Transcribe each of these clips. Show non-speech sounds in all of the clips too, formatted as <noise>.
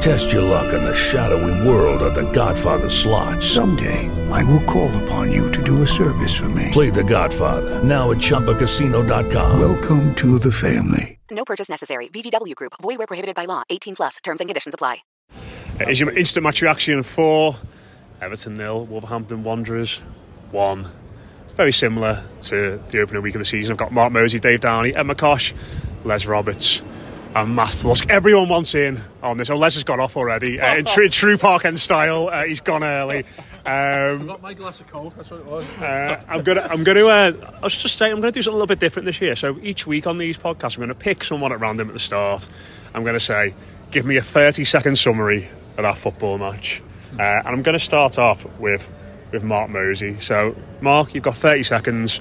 Test your luck in the shadowy world of The Godfather slot. Someday, I will call upon you to do a service for me. Play The Godfather now at ChumbaCasino.com. Welcome to the family. No purchase necessary. VGW Group. Void where prohibited by law. 18 plus. Terms and conditions apply. Is your instant match reaction four? Everton nil, Wolverhampton Wanderers one. Very similar to the opening week of the season. I've got Mark Mosey, Dave Downey, Emma Kosh, Les Roberts, and Matt Flusk. Everyone wants in on this. Oh, Les has got off already. Uh, in, true, <laughs> true Park End style, uh, he's gone early. Um, Got my glass of coke. That's what it was. uh, I'm gonna, I'm gonna. Uh, I was just saying, I'm gonna do something a little bit different this year. So each week on these podcasts, I'm gonna pick someone at random at the start. I'm gonna say, give me a 30 second summary of that football match, uh, and I'm gonna start off with with Mark Mosey. So, Mark, you've got 30 seconds.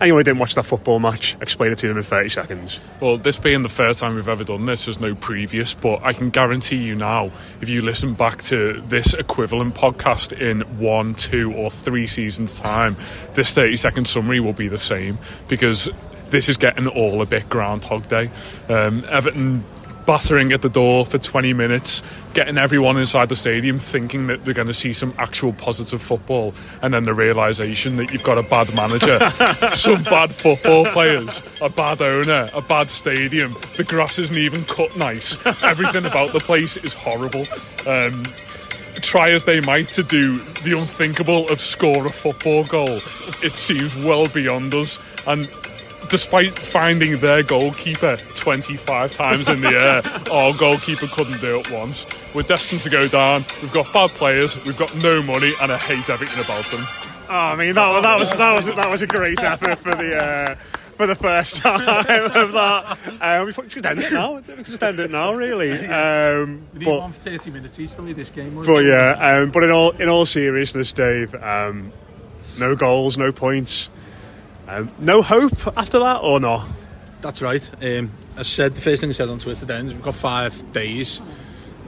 Anyone who didn't watch that football match, explain it to them in 30 seconds. Well, this being the first time we've ever done this, there's no previous, but I can guarantee you now, if you listen back to this equivalent podcast in one, two, or three seasons' time, this 30 second summary will be the same because this is getting all a bit Groundhog Day. Um, Everton battering at the door for 20 minutes, getting everyone inside the stadium thinking that they're going to see some actual positive football, and then the realization that you've got a bad manager, <laughs> some bad football players, a bad owner, a bad stadium, the grass isn't even cut nice, everything about the place is horrible. Um, try as they might to do the unthinkable of score a football goal, it seems well beyond us. And despite finding their goalkeeper 25 times in the air, <laughs> our goalkeeper couldn't do it once. We're destined to go down. We've got bad players, we've got no money, and I hate everything about them. Oh, I mean, that, that was that was that was a great effort for the uh, for the first <laughs> time of that. Um, we should end it now. We could just end it now, really. Um, We need but one for 30 minutes each, don't we, this game? but yeah, um, but in all in all seriousness, Dave, um, no goals, no points, um, no hope after that, or not? That's right. Um, I said, the first thing I said on Twitter then is we've got five days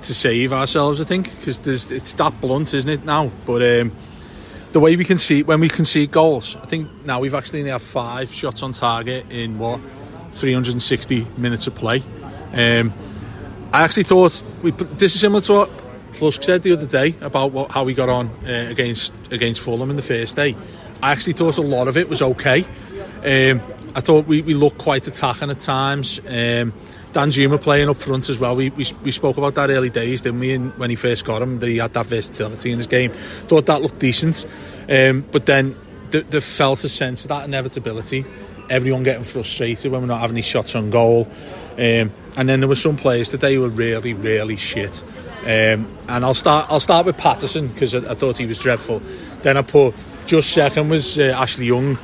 to save ourselves, I think, because it's that blunt, isn't it, now? But um, the way we can see, when we can see goals, I think now we've actually only had five shots on target in what, 360 minutes of play. Um, I actually thought, we this is similar to what Flusk said the other day about what, how we got on uh, against against Fulham in the first day. I actually thought a lot of it was okay. Um, I thought we, we looked quite attacking at times. Um, Danjuma playing up front as well. We, we, we spoke about that early days, didn't we? And when he first got him, that he had that versatility in his game. Thought that looked decent. Um, but then the, the felt a sense of that inevitability. Everyone getting frustrated when we're not having any shots on goal. Um, and then there were some players today who were really, really shit. Um, and I'll start. I'll start with Patterson because I, I thought he was dreadful. Then I put just second was uh, Ashley Young,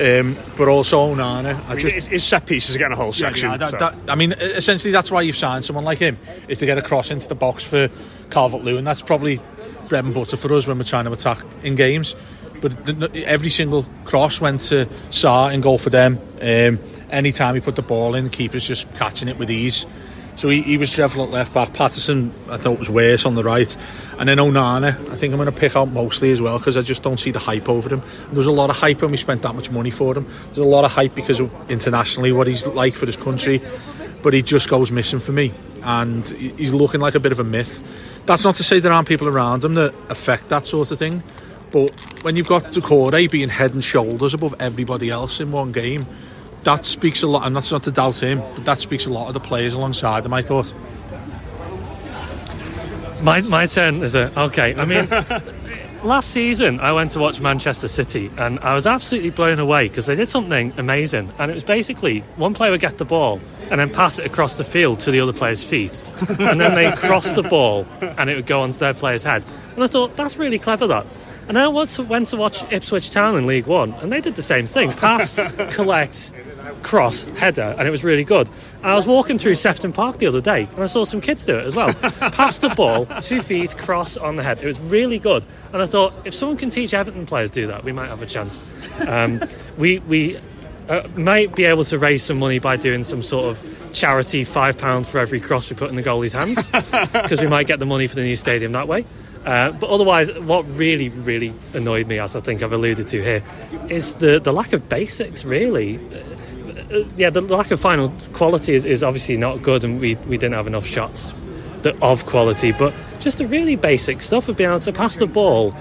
um, but also Onana. I I mean, just his, set pieces are getting a whole section. yeah, that, so- that- I mean, essentially, that's why you've signed someone like him is to get a cross into the box for Calvert Lewin. That's probably bread and butter for us when we're trying to attack in games. But the, every single cross went to Sá and goal for them. Um, anytime he put the ball in, the keeper's just catching it with ease. So he, he was dreadful at left back. Patterson, I thought was worse on the right, and then Onana. I think I'm going to pick out mostly as well because I just don't see the hype over him. There was a lot of hype when we spent that much money for him. There's a lot of hype because of internationally what he's like for his country, but he just goes missing for me, and he's looking like a bit of a myth. That's not to say there aren't people around him that affect that sort of thing. But when you've got Doucouré being head and shoulders above everybody else in one game, that speaks a lot, and that's not to doubt him, but that speaks a lot of the players alongside him, I thought. My, my turn is a okay. I mean, <laughs> last season I went to watch Manchester City and I was absolutely blown away because they did something amazing. And it was basically one player would get the ball and then pass it across the field to the other player's feet, and then they <laughs> cross the ball and it would go onto their player's head. And I thought that's really clever. That. And I went to, went to watch Ipswich Town in League One, and they did the same thing: pass, <laughs> collect, cross, header, and it was really good. I was walking through Sefton Park the other day, and I saw some kids do it as well. <laughs> Pass the ball, two feet, cross on the head. It was really good, and I thought if someone can teach Everton players to do that, we might have a chance. Um, <laughs> we we uh, might be able to raise some money by doing some sort of charity five pound for every cross we put in the goalie's hands, because we might get the money for the new stadium that way. Uh, but otherwise, what really, really annoyed me, as I think I've alluded to here, is the, the lack of basics, really. Uh, yeah, the lack of final quality is, is obviously not good, and we, we didn't have enough shots that, of quality, but just the really basic stuff of being able to pass the ball,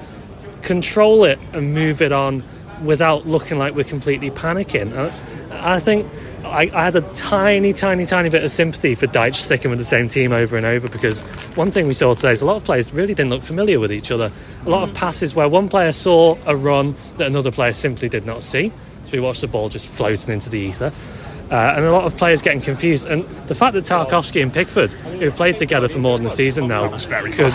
control it, and move it on without looking like we're completely panicking. I think I, I had a tiny, tiny, tiny bit of sympathy for Dyche sticking with the same team over and over because one thing we saw today is a lot of players really didn't look familiar with each other. A lot of passes where one player saw a run that another player simply did not see. So we watched the ball just floating into the ether. Uh, and a lot of players getting confused. And the fact that Tarkowski and Pickford, who've played together for more than a season now, could,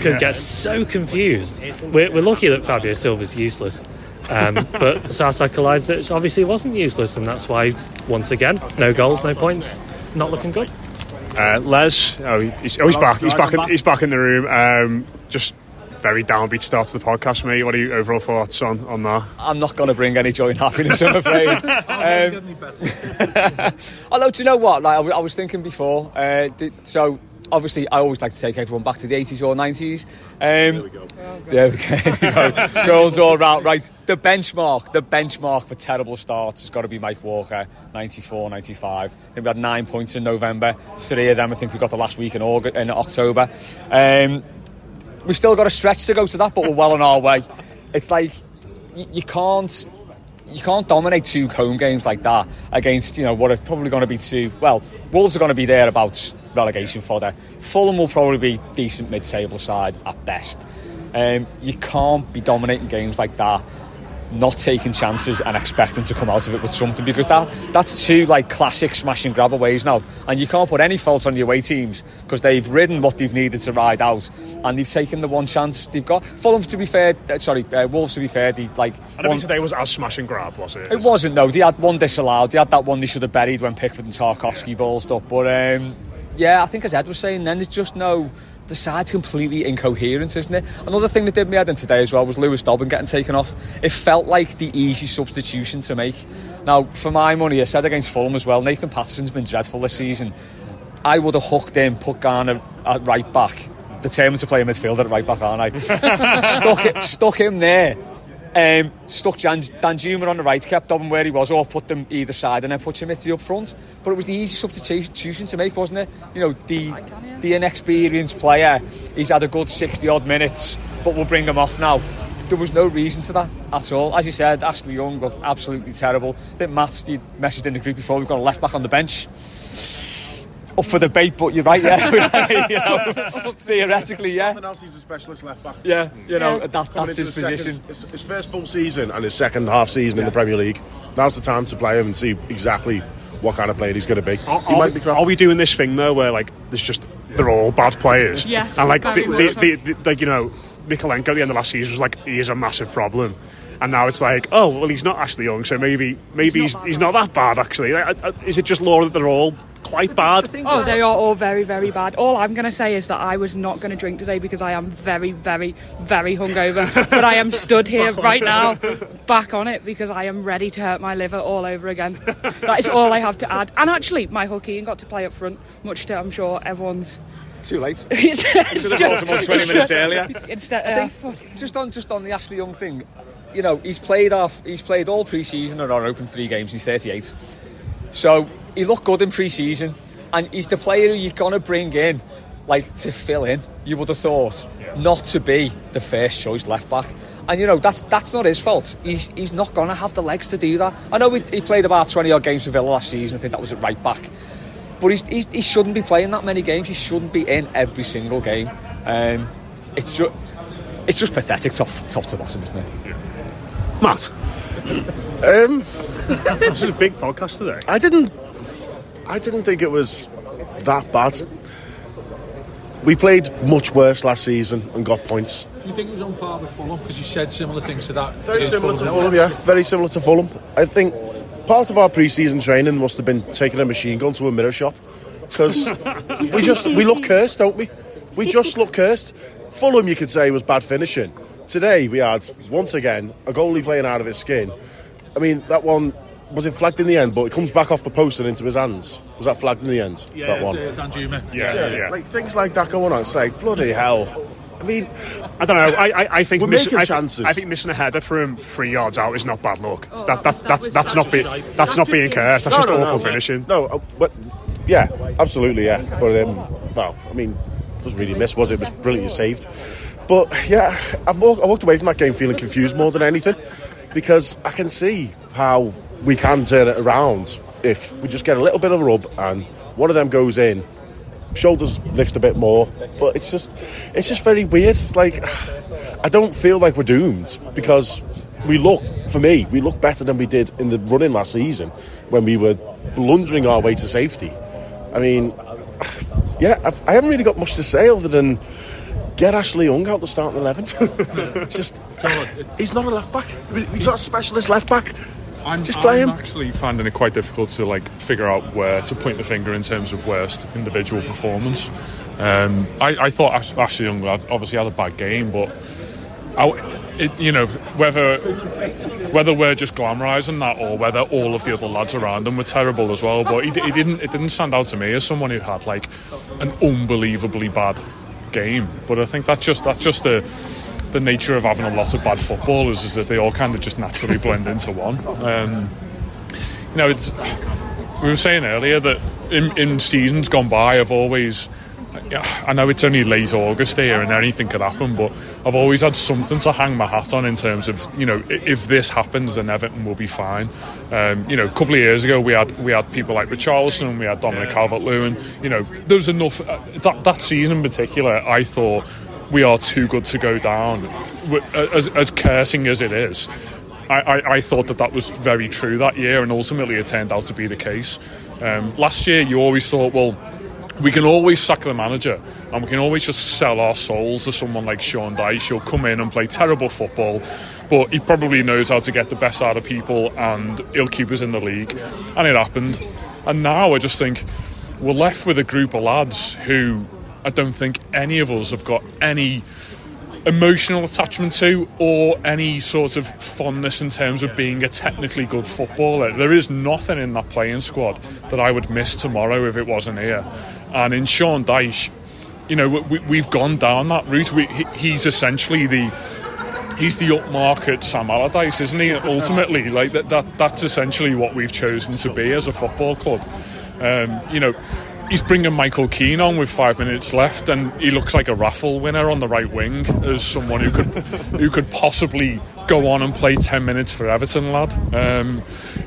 could get so confused. We're, we're lucky that Fabio Silva's useless. Um, but Southside Kalajdžić obviously wasn't useless, and that's why, once again, no goals, no points, not looking good. Uh, Les, oh, he's, oh, he's back. He's back. In, he's back in the room. Um, just very downbeat start to the podcast, mate. What are your overall thoughts on, on that? I'm not going to bring any joy and happiness, I'm afraid. <laughs> um, <laughs> although, do you know what? Like I, w- I was thinking before. Uh, did, so, obviously, I always like to take everyone back to the 80s or 90s. Um, there we go. There we go. <laughs> There we go. Girls all round. Right. The benchmark, the benchmark for terrible starts has got to be Mike Walker, 94, 95. I think we had nine points in November. Three of them, I think we got the last week in, August, in October. Um, we've still got a stretch to go to that, but we're well on our way. It's like you, you can't you can't dominate two home games like that against you know what are probably going to be two. Well, Wolves are going to be there about relegation fodder. Fulham will probably be decent mid-table side at best. Um, you can't be dominating games like that not taking chances and expecting to come out of it with something because that that's two like classic smash and grab aways now and you can't put any fault on your away teams because they've ridden what they've needed to ride out and they've taken the one chance they've got Fulham to be fair uh, sorry uh, Wolves to be fair they like I don't one- think today was as smash and grab, was it? it wasn't no they had one disallowed they had that one they should have buried when Pickford and Tarkowski ballsed up but um, yeah I think as Ed was saying then there's just no the side's completely incoherent, isn't it? Another thing that did me head in today as well was Lewis Dobbin getting taken off. It felt like the easy substitution to make. Now, for my money, I said against Fulham as well, Nathan Patterson's been dreadful this season. I would have hooked in, put Garner at right back, determined to play a midfielder at right back, aren't I? <laughs> stuck, it, stuck him there. Um, stuck Jan, Danjuma on the right, kept Dobbin where he was, or put them either side, and then put Chermiti up front. But it was the easy substitution to make, wasn't it? You know, the the inexperienced player, he's had a good 60 odd minutes, but we'll bring him off now. There was no reason to that at all. As you said, Ashley Young looked absolutely terrible. I think Matt's you messaged in the group before, we've got a left back on the bench. Up for debate, but you're right, yeah. <laughs> you know, <laughs> theoretically, yeah. Nothing else, he's a specialist left back. Yeah, you know, that, Coming that's into his the second- position. his, his first full season and his second half season in the Premier League. Now's the time to play him and see exactly what kind of player he's going to be. Are, he are, might be are we doing this thing though, where like there's just they're all bad players? Yes, and like the, very the, the, the, like you know, Mykolenko at the end of last season was like he is a massive problem, and now it's like oh well he's not Ashley Young, so maybe maybe he's, he's not that bad actually. Like, Is it just law that they're all quite bad. Oh, they are all very, very bad. All I'm going to say is that I was not going to drink today because I am very, very, very hungover. <laughs> but I am stood here right now, back on it, because I am ready to hurt my liver all over again. That is all I have to add. And actually, my Keane got to play up front, much to I'm sure everyone's. Too late. <laughs> Should have brought him on 20 minutes earlier. Instead, I uh, think just on just on the Ashley Young thing, you know, he's played off. He's played all pre-season and on open three games. He's 38, so he looked good in pre-season, and he's the player who you're gonna bring in, like to fill in. You would have thought not to be the first choice left back. And you know that's that's not his fault. He's he's not gonna have the legs to do that. I know he, he played about 20 odd games for Villa last season. I think that was at right back. But he's, he's, he shouldn't be playing that many games. He shouldn't be in every single game. Um, it's just it's just pathetic top top to bottom, isn't it? Yeah. Matt, Um, <laughs> this is a big podcast today. I didn't. I didn't think it was that bad. We played much worse last season and got points. Do you think it was on par with Fulham? Because you said similar things to that. Very similar to didn't Fulham, yeah. Very similar to Fulham. I think part of our pre-season training must have been taking a machine gun to a mirror shop because <laughs> we just we look cursed, don't we? We just look cursed. Fulham, you could say, was bad finishing. Today we had once again a goalie playing out of his skin. I mean, that one was it flagged in the end, but it comes back off the post and into his hands. Was that flagged in the end? Yeah, that one. uh, Danjuma. Yeah, yeah. yeah. Like things like that going on. It's like bloody hell. I mean, I don't know. I, I, I think We're miss- making I, chances. I think missing a header from three yards out is not bad luck. Oh, that, that that, was- that's that that's was- not be, that's that's not being cursed. That's No, just no, awful no. finishing. No, uh, but yeah, absolutely, yeah. But um, well, I mean, it doesn't really miss, was it? It was brilliantly saved. But yeah, I walked, I walked away from that game feeling confused more than anything because I can see how we can turn it around if we just get a little bit of a rub and one of them goes in, shoulders lift a bit more. But it's just, it's just very weird. It's like <sighs> I don't feel like we're doomed because we look, for me, we look better than we did in the running last season when we were blundering our way to safety. I mean, <sighs> yeah, I've, I haven't really got much to say other than get Ashley Young out the starting eleven. <laughs> Just uh, he's not a left back. We've got a specialist left back. I'm, Just play I'm him. actually finding it quite difficult to like figure out where to point the finger in terms of worst individual performance. Um, I, I thought Ash, Ashley Young obviously had a bad game, but I, it, you know whether whether we're just glamorising that or whether all of the other lads around him were terrible as well. But he, he didn't. It didn't stand out to me as someone who had like an unbelievably bad game. But I think that's just that's just the the nature of having a lot of bad footballers is that they all kind of just naturally blend into one. Um, you know, it's we were saying earlier that in, in seasons gone by, I've always. I know it's only late August here and anything could happen, but I've always had something to hang my hat on in terms of you know if this happens, then Everton will be fine. Um, you know, a couple of years ago we had we had people like Richarlison, we had Dominic Calvert-Lewin. You know, there was enough uh, that that season in particular. I thought we are too good to go down, as, as cursing as it is. I, I, I thought that that was very true that year, and ultimately it turned out to be the case. Um, last year, you always thought, well, we can always sack the manager, and we can always just sell our souls to someone like Sean Dyche. He'll come in and play terrible football, but he probably knows how to get the best out of people, and he'll keep us in the league. And it happened. And now I just think we're left with a group of lads who I don't think any of us have got any emotional attachment to or any sort of fondness in terms of being a technically good footballer. There is nothing in that playing squad that I would miss tomorrow if it wasn't here. And in Sean Dyche, you know, we, we've gone down that route. We, he, he's essentially the he's the upmarket Sam Allardyce, isn't he? Ultimately, like that, that that's essentially what we've chosen to be as a football club. Um, you know, he's bringing Michael Keane on with five minutes left, and he looks like a raffle winner on the right wing as someone who could <laughs> who could possibly go on and play ten minutes for Everton, lad. Um,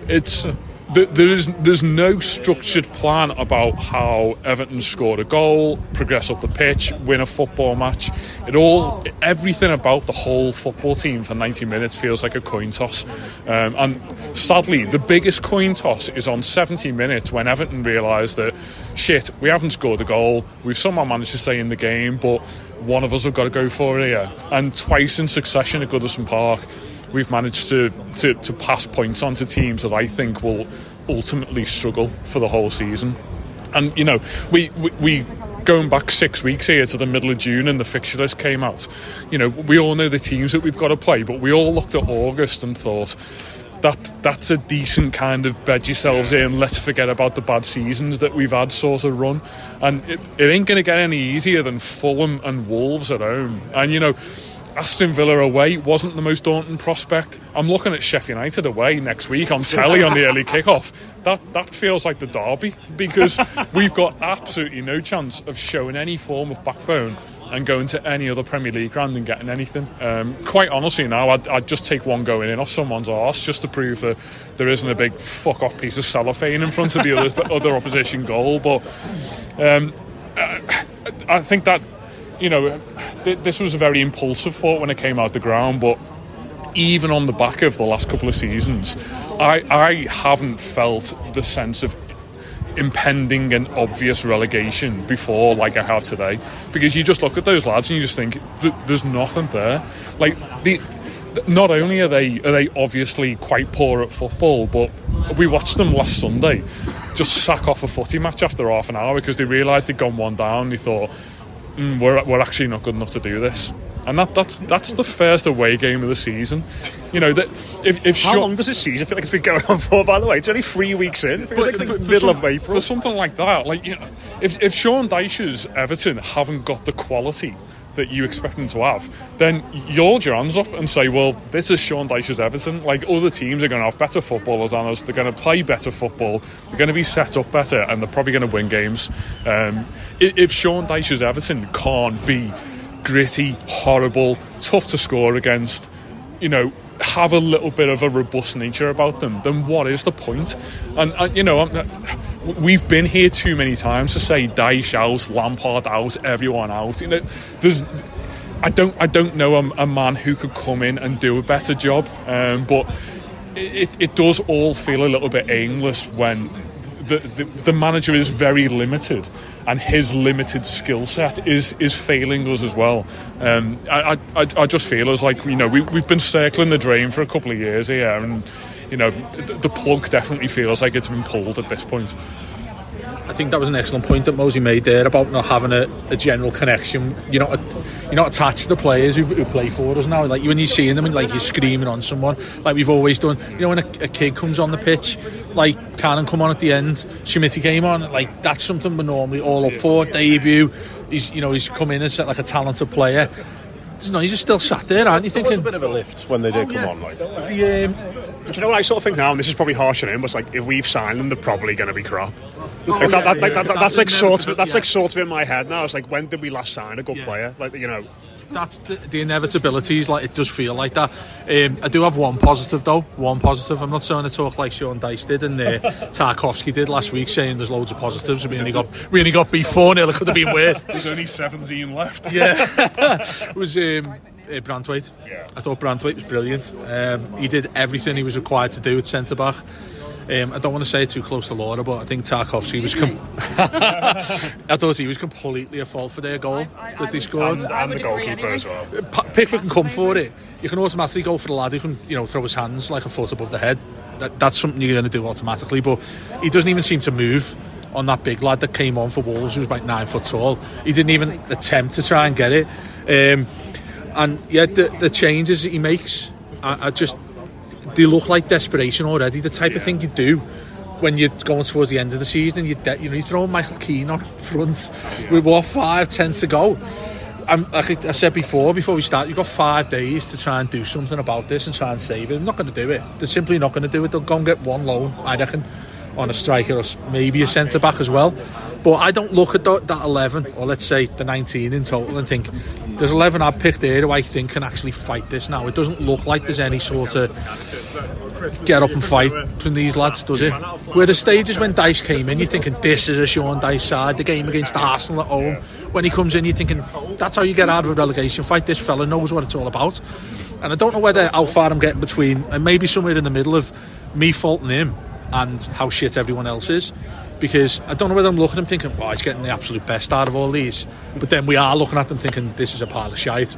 it's th- there's there's no structured plan about how Everton scored a goal, progress up the pitch, win a football match. It all everything about the whole football team for 90 minutes feels like a coin toss. Um, and sadly, the biggest coin toss is on 70 minutes when Everton realised that shit, we haven't scored a goal. We've somehow managed to stay in the game, but one of us have got to go for it here. And twice in succession at Goodison Park, we've managed to, to, to pass points on to teams that I think will ultimately struggle for the whole season. And you know, we we. we Going back six weeks here to the middle of June and the fixture list came out, you know, we all know the teams that we've got to play, but we all looked at August and thought, that that's a decent kind of bed yourselves in. Let's forget about the bad seasons that we've had sort of run, and it, it ain't going to get any easier than Fulham and Wolves at home. And you know, Aston Villa away wasn't the most daunting prospect. I'm looking at Sheffield United away next week on telly on the early kickoff. That that feels like the derby because <laughs> we've got absolutely no chance of showing any form of backbone and going to any other Premier League ground and getting anything. Um, quite honestly, now I'd, I'd, just take one going in off someone's arse just to prove that there isn't a big fuck off piece of cellophane in front of the other, <laughs> other opposition goal. But um, I think that you know th- this was a very impulsive thought when it came out the ground, but. Even on the back of the last couple of seasons, I, I haven't felt the sense of impending and obvious relegation before like I have today because you just look at those lads and you just think there's nothing there like the not only are they are they obviously quite poor at football but we watched them last Sunday just sack off a footy match after half an hour because they realised they'd gone one down they thought mm, we're, we're actually not good enough to do this and that, that's that's the first away game of the season. You know that if, if how Sean, long does this season I feel like it's been going on for? By the way, it's only three weeks in. It feels like the middle some, of April for something like that. Like you know, if if Sean Dyche's Everton haven't got the quality that you expect them to have, then you hold your hands up and say, well, this is Sean Dyche's Everton. Like other teams are going to have better footballers than us. They're going to play better football. They're going to be set up better, and they're probably going to win games. Um, if Sean Dyche's Everton can't be gritty, horrible, tough to score against, you know, have a little bit of a robust nature about them, then what is the point? And, and you know, we've been here too many times to say Dyche out, Lampard out, everyone out. You know, there's. I don't. I don't know a, a man who could come in and do a better job, um, but it, it does all feel a little bit aimless when the, the, manager is very limited and his limited skill set is is failing us as well. Um, I, I, I just feel as like you know we, we've been circling the drain for a couple of years here and you know the, the plug definitely feels like it's been pulled at this point. I think that was an excellent point that Mosey made there about not having a, a general connection. You're not you're not attached to the players who, who, play for us now. Like when you're seeing them and like you're screaming on someone, like we've always done. You know when a, a kid comes on the pitch, like Cannon come on at the end, Schmidt came on. Like that's something we're normally all up for. Debut, he's you know he's come in as like a talented player. No, he's just still sat there, aren't you? Thinking a bit of a lift when they did oh, come yeah. on. Like the, um, do you know what I sort of think now? And this is probably harsh on him, but like if we've signed them, they're probably going to be crap. Oh, like that, that, that, that's like sort of that's like sort of in my head now. It's like when did we last sign a good player? Like you know, that's the, the inevitabilities. Like it does feel like that. Um, I do have one positive though. One positive. I'm not trying to talk like Sean Dyche did and uh, <laughs> Tarkowski did last week, saying there's loads of positives. We only got we only got beat four 0 It could have been worse. There's only 17 left. Yeah, <laughs> <laughs> it was. Um, uh, Branthwaite. Yeah. I thought Branthwaite was brilliant. Um, he did everything he was required to do at centre back. Um, I don't want to say it too close to Laura, but I think Tarkowski was. Com- <laughs> I thought he was completely at fault for their goal I, I, that they scored, and, and the goalkeeper as well. Pickford can come for it. You can automatically go for the lad who can, you know, throw his hands like a foot above the head. That, that's something you're going to do automatically. But he doesn't even seem to move on that big lad that came on for Wolves, who was about nine foot tall. He didn't even attempt to try and get it. Um, and yeah, the, the changes that he makes, I, just they look like desperation already. The type yeah. of thing you do when you're going towards the end of the season, you de- you know you throw Michael Keane on front yeah. with what five, ten to go. And like I said before, before we start, you've got five days to try and do something about this and try and save it. They're not going to do it. They're simply not going to do it. They'll go and get one loan, I reckon, on a striker or maybe a centre back as well. But I don't look at that 11, or let's say the 19 in total, and think there's 11 I've picked there who I think can actually fight this now. It doesn't look like there's any sort of get up and fight from these lads, does it? Where the stages when Dyche came in, you're thinking this is a Sean Dyche side. The game against Arsenal at home, when he comes in, you're thinking that's how you get out of a relegation fight. This fella knows what it's all about. And I don't know whether how far I'm getting between, and maybe somewhere in the middle of me faulting him and how shit everyone else is because I don't know whether I'm looking at them thinking, well, he's getting the absolute best out of all these. But then we are looking at them thinking, this is a pile of shite.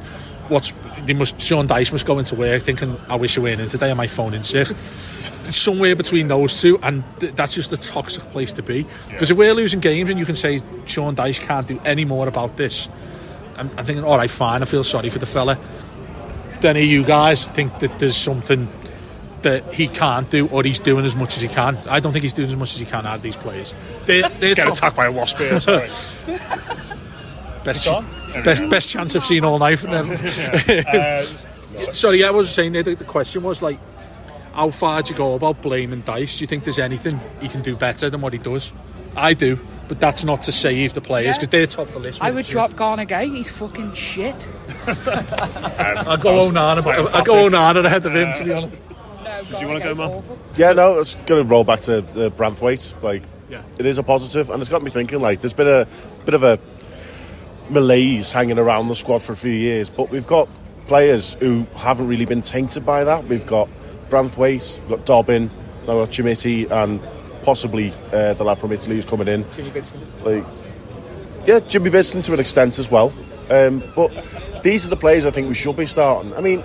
what's they must Sean Dyche must go into work thinking I wish I weren't in today. I might phone in sick. It's somewhere between those two, and th- that's just a toxic place to be. Because if we're losing games and you can say Sean Dyche can't do any more about this, I'm, I'm thinking, all right, fine. I feel sorry for the fella. Then you guys think that there's something that he can't do, or he's doing as much as he can. I don't think he's doing as much as he can out of these players. They're, <laughs> they're Get top- attacked by a wasp here. Sorry. <laughs> best, best, best chance I've seen all night from them. <laughs> Uh, sorry, yeah, I was saying there, the, the question was like, how far do you go about blaming Dyche? Do you think there's anything he can do better than what he does? I do, but that's not to save the players because they're top of the list. I would drop Garner Gueye. He's fucking shit. I go on and on about, I go on on ahead of him to be honest. Do you want to go, Matt? Yeah, no, it's going to roll back to the Branthwaite. Like, yeah. it is a positive, and it's got me thinking. Like, there's been a bit of a malaise hanging around the squad for a few years, but we've got players who haven't really been tainted by that. We've got Branthwaite, we've got Dobbin, now we've got Chermiti, and possibly uh, the lad from Italy who's coming in. Like, yeah, Jimmy Biston to an extent as well. Um, but these are the players I think we should be starting. I mean,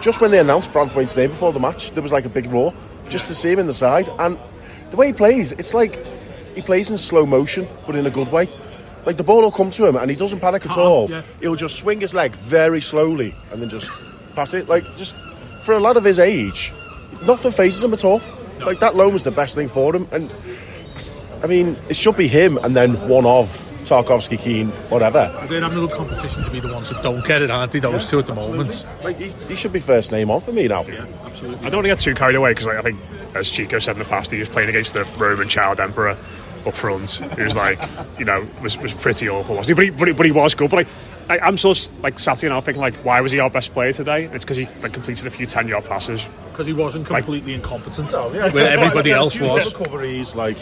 just when they announced Branthwaite's name before the match, there was like a big roar just to see him in the side. And the way he plays, it's like he plays in slow motion, but in a good way. Like the ball will come to him and he doesn't panic at all. yeah. He'll just swing his leg very slowly and then just pass it. Like just for a lad of his age, nothing phases him at all. Like that loan was the best thing for him. And I mean, it should be him and then one of Tarkowski, Keane, whatever. They're having a good competition to be the ones that don't get it, aren't they? Those two at the moment. Like he, he should be first name on for me now. Yeah, absolutely. I don't want to get too carried away because like, I think, as Chico said in the past, he was playing against the Roman child emperor up front, who's like, <laughs> you know, was, was pretty awful, wasn't he? But he, but he, but he was good. But like, I, I'm sort of like sat here now thinking like, why was he our best player today? And it's because he like completed a few ten yard passes. Because he wasn't completely incompetent, oh, yeah. where everybody <laughs> else was. Recoveries, like,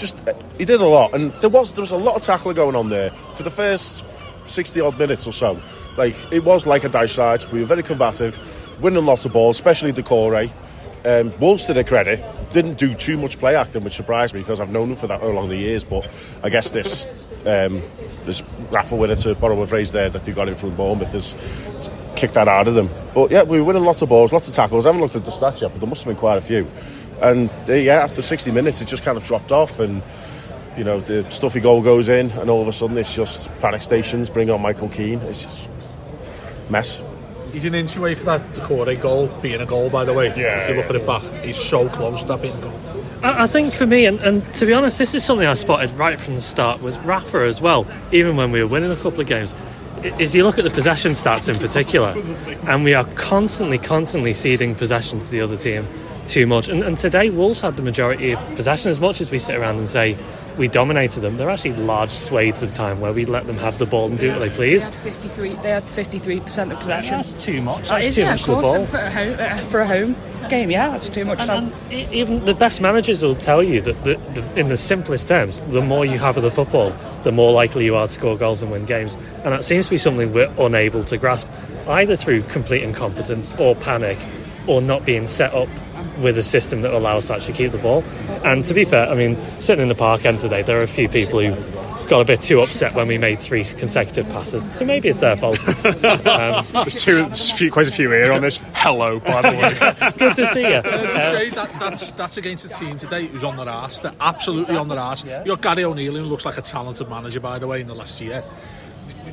just uh, he did a lot, and there was there was a lot of tackling going on there for the first sixty odd minutes or so. Like it was like a dash side. We were very combative, winning lots of balls, especially Doucouré. Um, Wolves, to their credit, didn't do too much play acting, which surprised me because I've known them for that along the years. But I guess this um, this raffle winner, to borrow a phrase there, that they got in from Bournemouth has kicked that out of them. But yeah, we were winning lots of balls, lots of tackles. I haven't looked at the stats yet, but there must have been quite a few. And uh, yeah, after 60 minutes, it just kind of dropped off, and you know the stuffy goal goes in, and all of a sudden it's just panic stations. Bring on Michael Keane. It's just mess. He's an inch away from that Doucouré goal being a goal, by the way. Yeah, if you look at it back, he's so close to that being a goal. I, I think for me, and, and to be honest, this is something I spotted right from the start with Rafa as well, even when we were winning a couple of games. Is you look at the possession stats in particular, and we are constantly, constantly ceding possession to the other team too much. And, and today, Wolves had the majority of possession. As much as we sit around and say we dominated them, there are actually large swathes of time where we let them have the ball and do what they please. 53. They had 53 percent of possession. That's too much. That That's too yeah, much of the ball. For a, home, uh, for a home game, yeah, that's too much. time. E- even the best managers will tell you that the, the, in the simplest terms, the more you have of the football, the more likely you are to score goals and win games. And that seems to be something we're unable to grasp, either through complete incompetence or panic, or not being set up with a system that allows to actually keep the ball. And to be fair, I mean, sitting in the park end today, there are a few people who got a bit too upset when we made three consecutive passes. So maybe it's their fault. um, <laughs> There's, two, few, quite a few here on this. Hello, by the way. <laughs> good to see you. As you Um, that, that's that's against a team today who's on their arse. They're absolutely on their arse. You got Gary O'Neil, who looks like a talented manager, by the way, in the last year.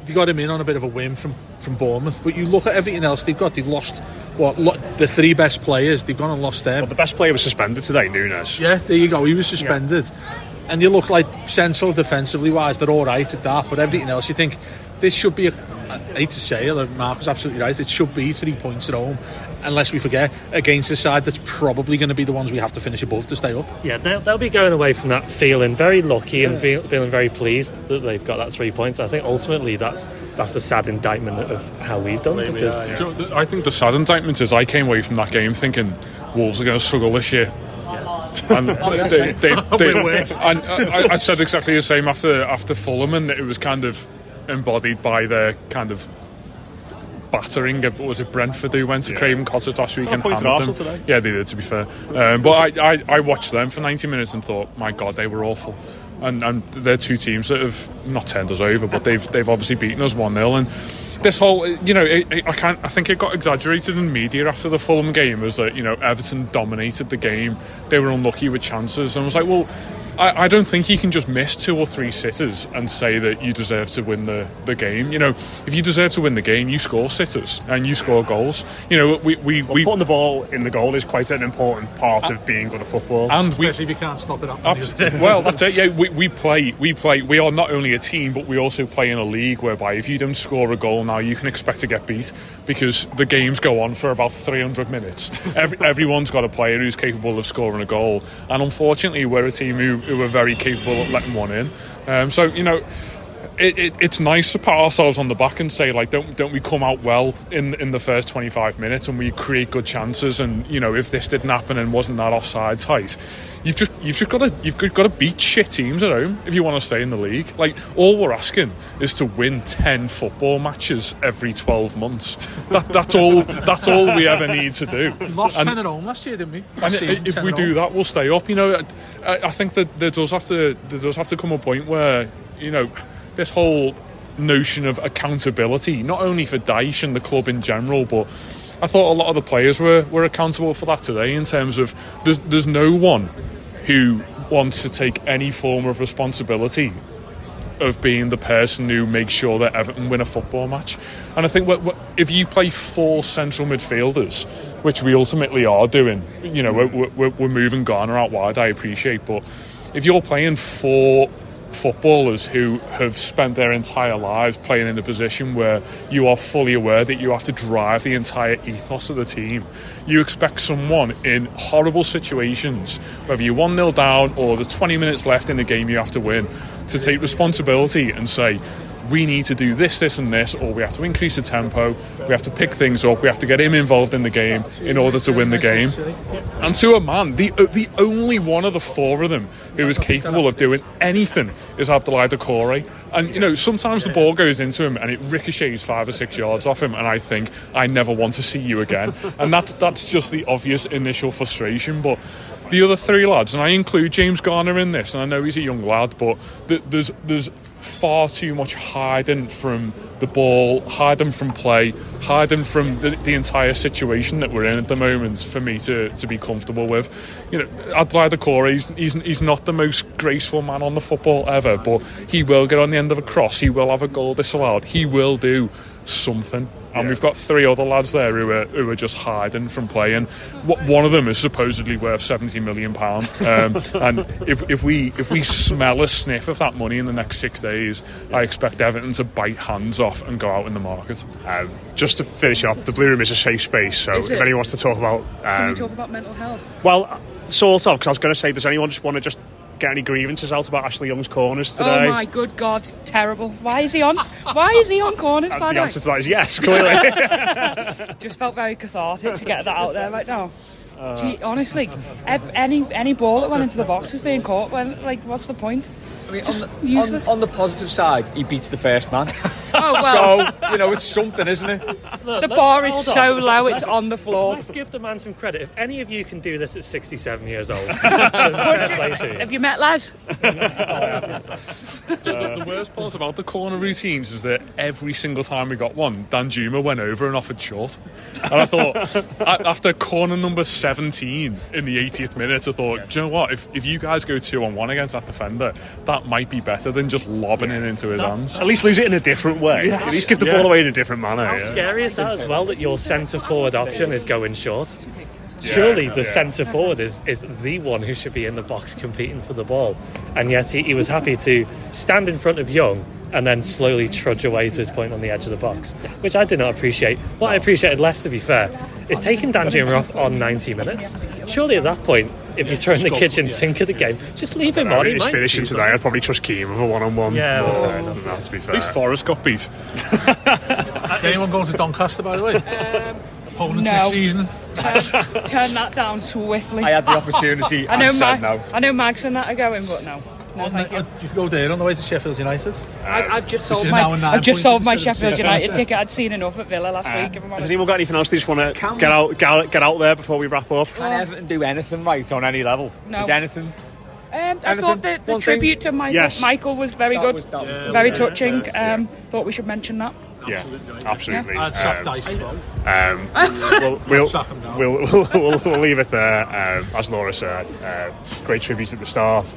They got him in on a bit of a whim from, from Bournemouth. But you look at everything else they've got. They've lost what lo- the three best players. They've gone and lost them. the best player was suspended today, Nunes. Yeah, there you go. He was suspended. And you look like central defensively wise, they're all right at that. But everything else, you think this should be, a, I hate to say it, Mark was absolutely right. It should be three points at home, unless we forget, against a side that's probably going to be the ones we have to finish above to stay up. Yeah, they'll, they'll be going away from that feeling very lucky and feel, feeling very pleased that they've got that three points. I think ultimately that's that's a sad indictment of how we've done. Because Do you know, th- I think the sad indictment is I came away from that game thinking Wolves are going to struggle this year. And <laughs> they, they, they, <laughs> We're and I, I said exactly the same after after Fulham, and it was kind of embodied by their kind of battering. But was it Brentford who went to Craven Cottage last week and points hammered at them? Today. Yeah, they did. To be fair, um, but I, I I watched them for ninety minutes and thought, my God, they were awful. and, and they're two teams that have not turned us over, but they've they've obviously beaten us one 0 and this whole, you know, it, it, I can't. I think it got exaggerated in media after the Fulham game was that you know Everton dominated the game. They were unlucky with chances, and I was like, well. I, I don't think you can just miss two or three sitters and say that you deserve to win the, the game. You know, if you deserve to win the game, you score sitters and you score goals. You know, we we, Well, we putting the ball in the goal is quite an important part of being good at football. and we Especially if you can't stop it up. Abs- <laughs> well, that's it. Yeah, we, we play. We play. We are not only a team, but we also play in a league whereby if you don't score a goal now, you can expect to get beat because the games go on for about 300 minutes. Every, <laughs> everyone's got a player who's capable of scoring a goal, and unfortunately, we're a team who, who are very capable of letting one in. Um, so you know. It, it, it's nice to pat ourselves on the back and say like don't don't we come out well in in the first 25 minutes and we create good chances? And you know if this didn't happen and wasn't that offside tight you've just you've just got to you've got to beat shit teams at home if you want to stay in the league. Like all we're asking is to win 10 football matches every 12 months. That that's all that's all we ever need to do. We lost And- 10 at home last year, didn't we? and Last i- season, if we do that, we'll stay up. You know, I, I think that there does have to there does have to come a point where you know this whole notion of accountability, not only for Dyche and the club in general, but I thought a lot of the players were, were accountable for that today. In terms of there's there's no one who wants to take any form of responsibility of being the person who makes sure that Everton win a football match. And I think if you play four central midfielders, which we ultimately are doing, you know, we're, we're, we're moving Garner out wide, I appreciate, but if you're playing four footballers who have spent their entire lives playing in a position where you are fully aware that you have to drive the entire ethos of the team. You expect someone in horrible situations, whether you're 1 0 down or the 20 minutes left in the game you have to win, to take responsibility and say, we need to do this, this, and this, or we have to increase the tempo, we have to pick things up, we have to get him involved in the game in order to win the game. And to a man, the uh, the only one of the four of them who is capable of doing anything is Abdoulaye Doucouré. And you know, sometimes the ball goes into him and it ricochets five or six yards off him, and I think I never want to see you again. <laughs> and that's that's just the obvious initial frustration, but. The other three lads, and I include James Garner in this, and I know he's a young lad, but th- there's there's far too much hiding from the ball, hiding from play, hiding from the, the entire situation that we're in at the moment for me to, to be comfortable with. You know, Abdoulaye Doucouré, he's, he's, he's not the most graceful man on the football ever, but he will get on the end of a cross, he will have a goal disallowed, he will do something. And we've got three other lads there who are who are just hiding from playing. What one of them is supposedly worth seventy million pound. Um, <laughs> and if, if we if we smell a sniff of that money in the next six days, I expect Everton to bite hands off and go out in the market. Um, just to finish off, the Blue Room is a safe space, so if anyone wants to talk about. Can Um, we talk about mental health? well, sort of, because I was going to say, does anyone just want to just get any grievances out about Ashley Young's corners today? Oh my good God, terrible. Why is he on? Why is he on corners, And by the the answer to that is yes, clearly. <laughs> Just felt very cathartic to get that out there right now. Uh, Gee, honestly, ev- any any ball that went into the box is being caught. When like, what's the point? I mean, on the, on, on the positive side, he beats the first man. <laughs> Oh well, so, you know, it's something, isn't it? the bar is so low it's on the floor. Let's give the man some credit. If any of you can do this at 67 years old, then <laughs> <laughs> fair play to you. Have you met Les? <laughs> the, the worst part about the corner routines is that every single time we got one, Danjuma went over and offered short. And I thought, after corner number 17 in the 80th minute, I thought, do you know what? If, if you guys go two on one against that defender, that might be better than just lobbing it into his hands. At least lose it in a different way. At least give the Yeah. ball away in a different manner. How yeah. scary is that as well that your centre forward option is going short? Surely the yeah. centre forward is, is the one who should be in the box competing for the ball. And yet he, he was happy to stand in front of Young and then slowly trudge away to his point on the edge of the box, which I did not appreciate. What I appreciated less, to be fair, is taking Danjuma off on 90 minutes. Surely at that point, if you're throwing the kitchen sink of the game, just leave him on. mean, He he's might finishing today. I'd probably trust Keane with a one-on-one. Yeah, well, more fair enough. than that, to be At fair. least Forrest got beat. <laughs> Anyone going to Doncaster, by the way? Um, Opponents no. next season? Turn, turn that down swiftly. I had the opportunity <laughs> I know, and said Mag- no. I know Mags and that are going, but no. No, thank you. You go there on the way to Sheffield United. I've, I've just Which sold my now a nine I've just sold my Sheffield six. United ticket. I'd seen enough at Villa last week. If I'm Has anyone got anything else they just want to Can get out, get, out- get out there before we wrap up? Can Everton do anything right on any level? No. Is anything? Um, I thought the, the one thing? tribute to Michael, Yes. Michael was very That good, was- that was good. very Yeah. touching. Yeah. Um, Thought we should mention that. Yeah, absolutely. And soft Um, ice as well. Um, <laughs> we'll, we'll, Sack 'em down. we'll, <laughs> we'll, we'll, we'll leave it there. Um, as Laura said, uh, great tribute at the start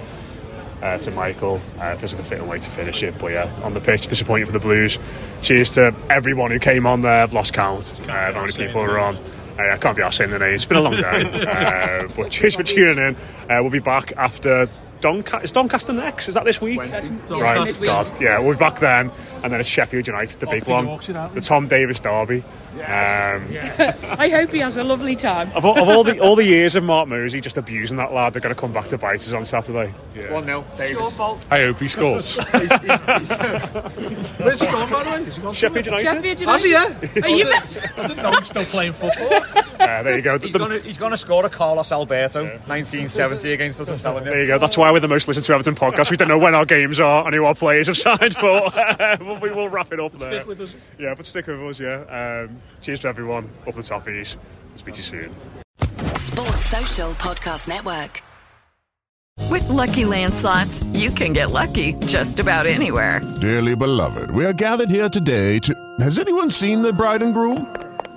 uh, to Michael. Uh, feels like a fitting way to finish it. But yeah, on the pitch, disappointing for the Blues. Cheers to everyone who came on there. I've lost count uh, of how many people were on. Uh, I can't be asked saying the name. It's been a long day. <laughs> uh, but cheers for tuning in. Uh, we'll be back after Doncaster. Is Doncaster next? Is that this week? Right, Doncaster. God. Yeah, we'll be back then. And then it's Sheffield United, the Off big to one. Yorkshire. The Tom Davies Derby. Um, I hope he has a lovely time. of, all, of all the all the years of Mark Mosey just abusing that lad, they're going to come back to bite us on Saturday. Yeah. 1 0, Davies. I hope he scores. Where's he gone, by the way? Has he gone Sheffield? United. Sheffield Has he, yeah? Are you I didn't know he was still playing football. <laughs> Uh, there you go. He's gonna, score a Carlos Alberto, 1970 against us, I'm telling you. there you go. That's why we're the most listened to Everton podcast. We don't know when our games are and who our players have signed, but <laughs> uh, we will wrap it up there. Stick with us. Yeah, but stick with us. Yeah. Um, cheers to everyone. Up the Toffees. Speak to you soon. Sports Social Podcast Network. With Lucky Land slots, you can get lucky just about anywhere. Dearly beloved, we are gathered here today to. Has anyone seen the bride and groom?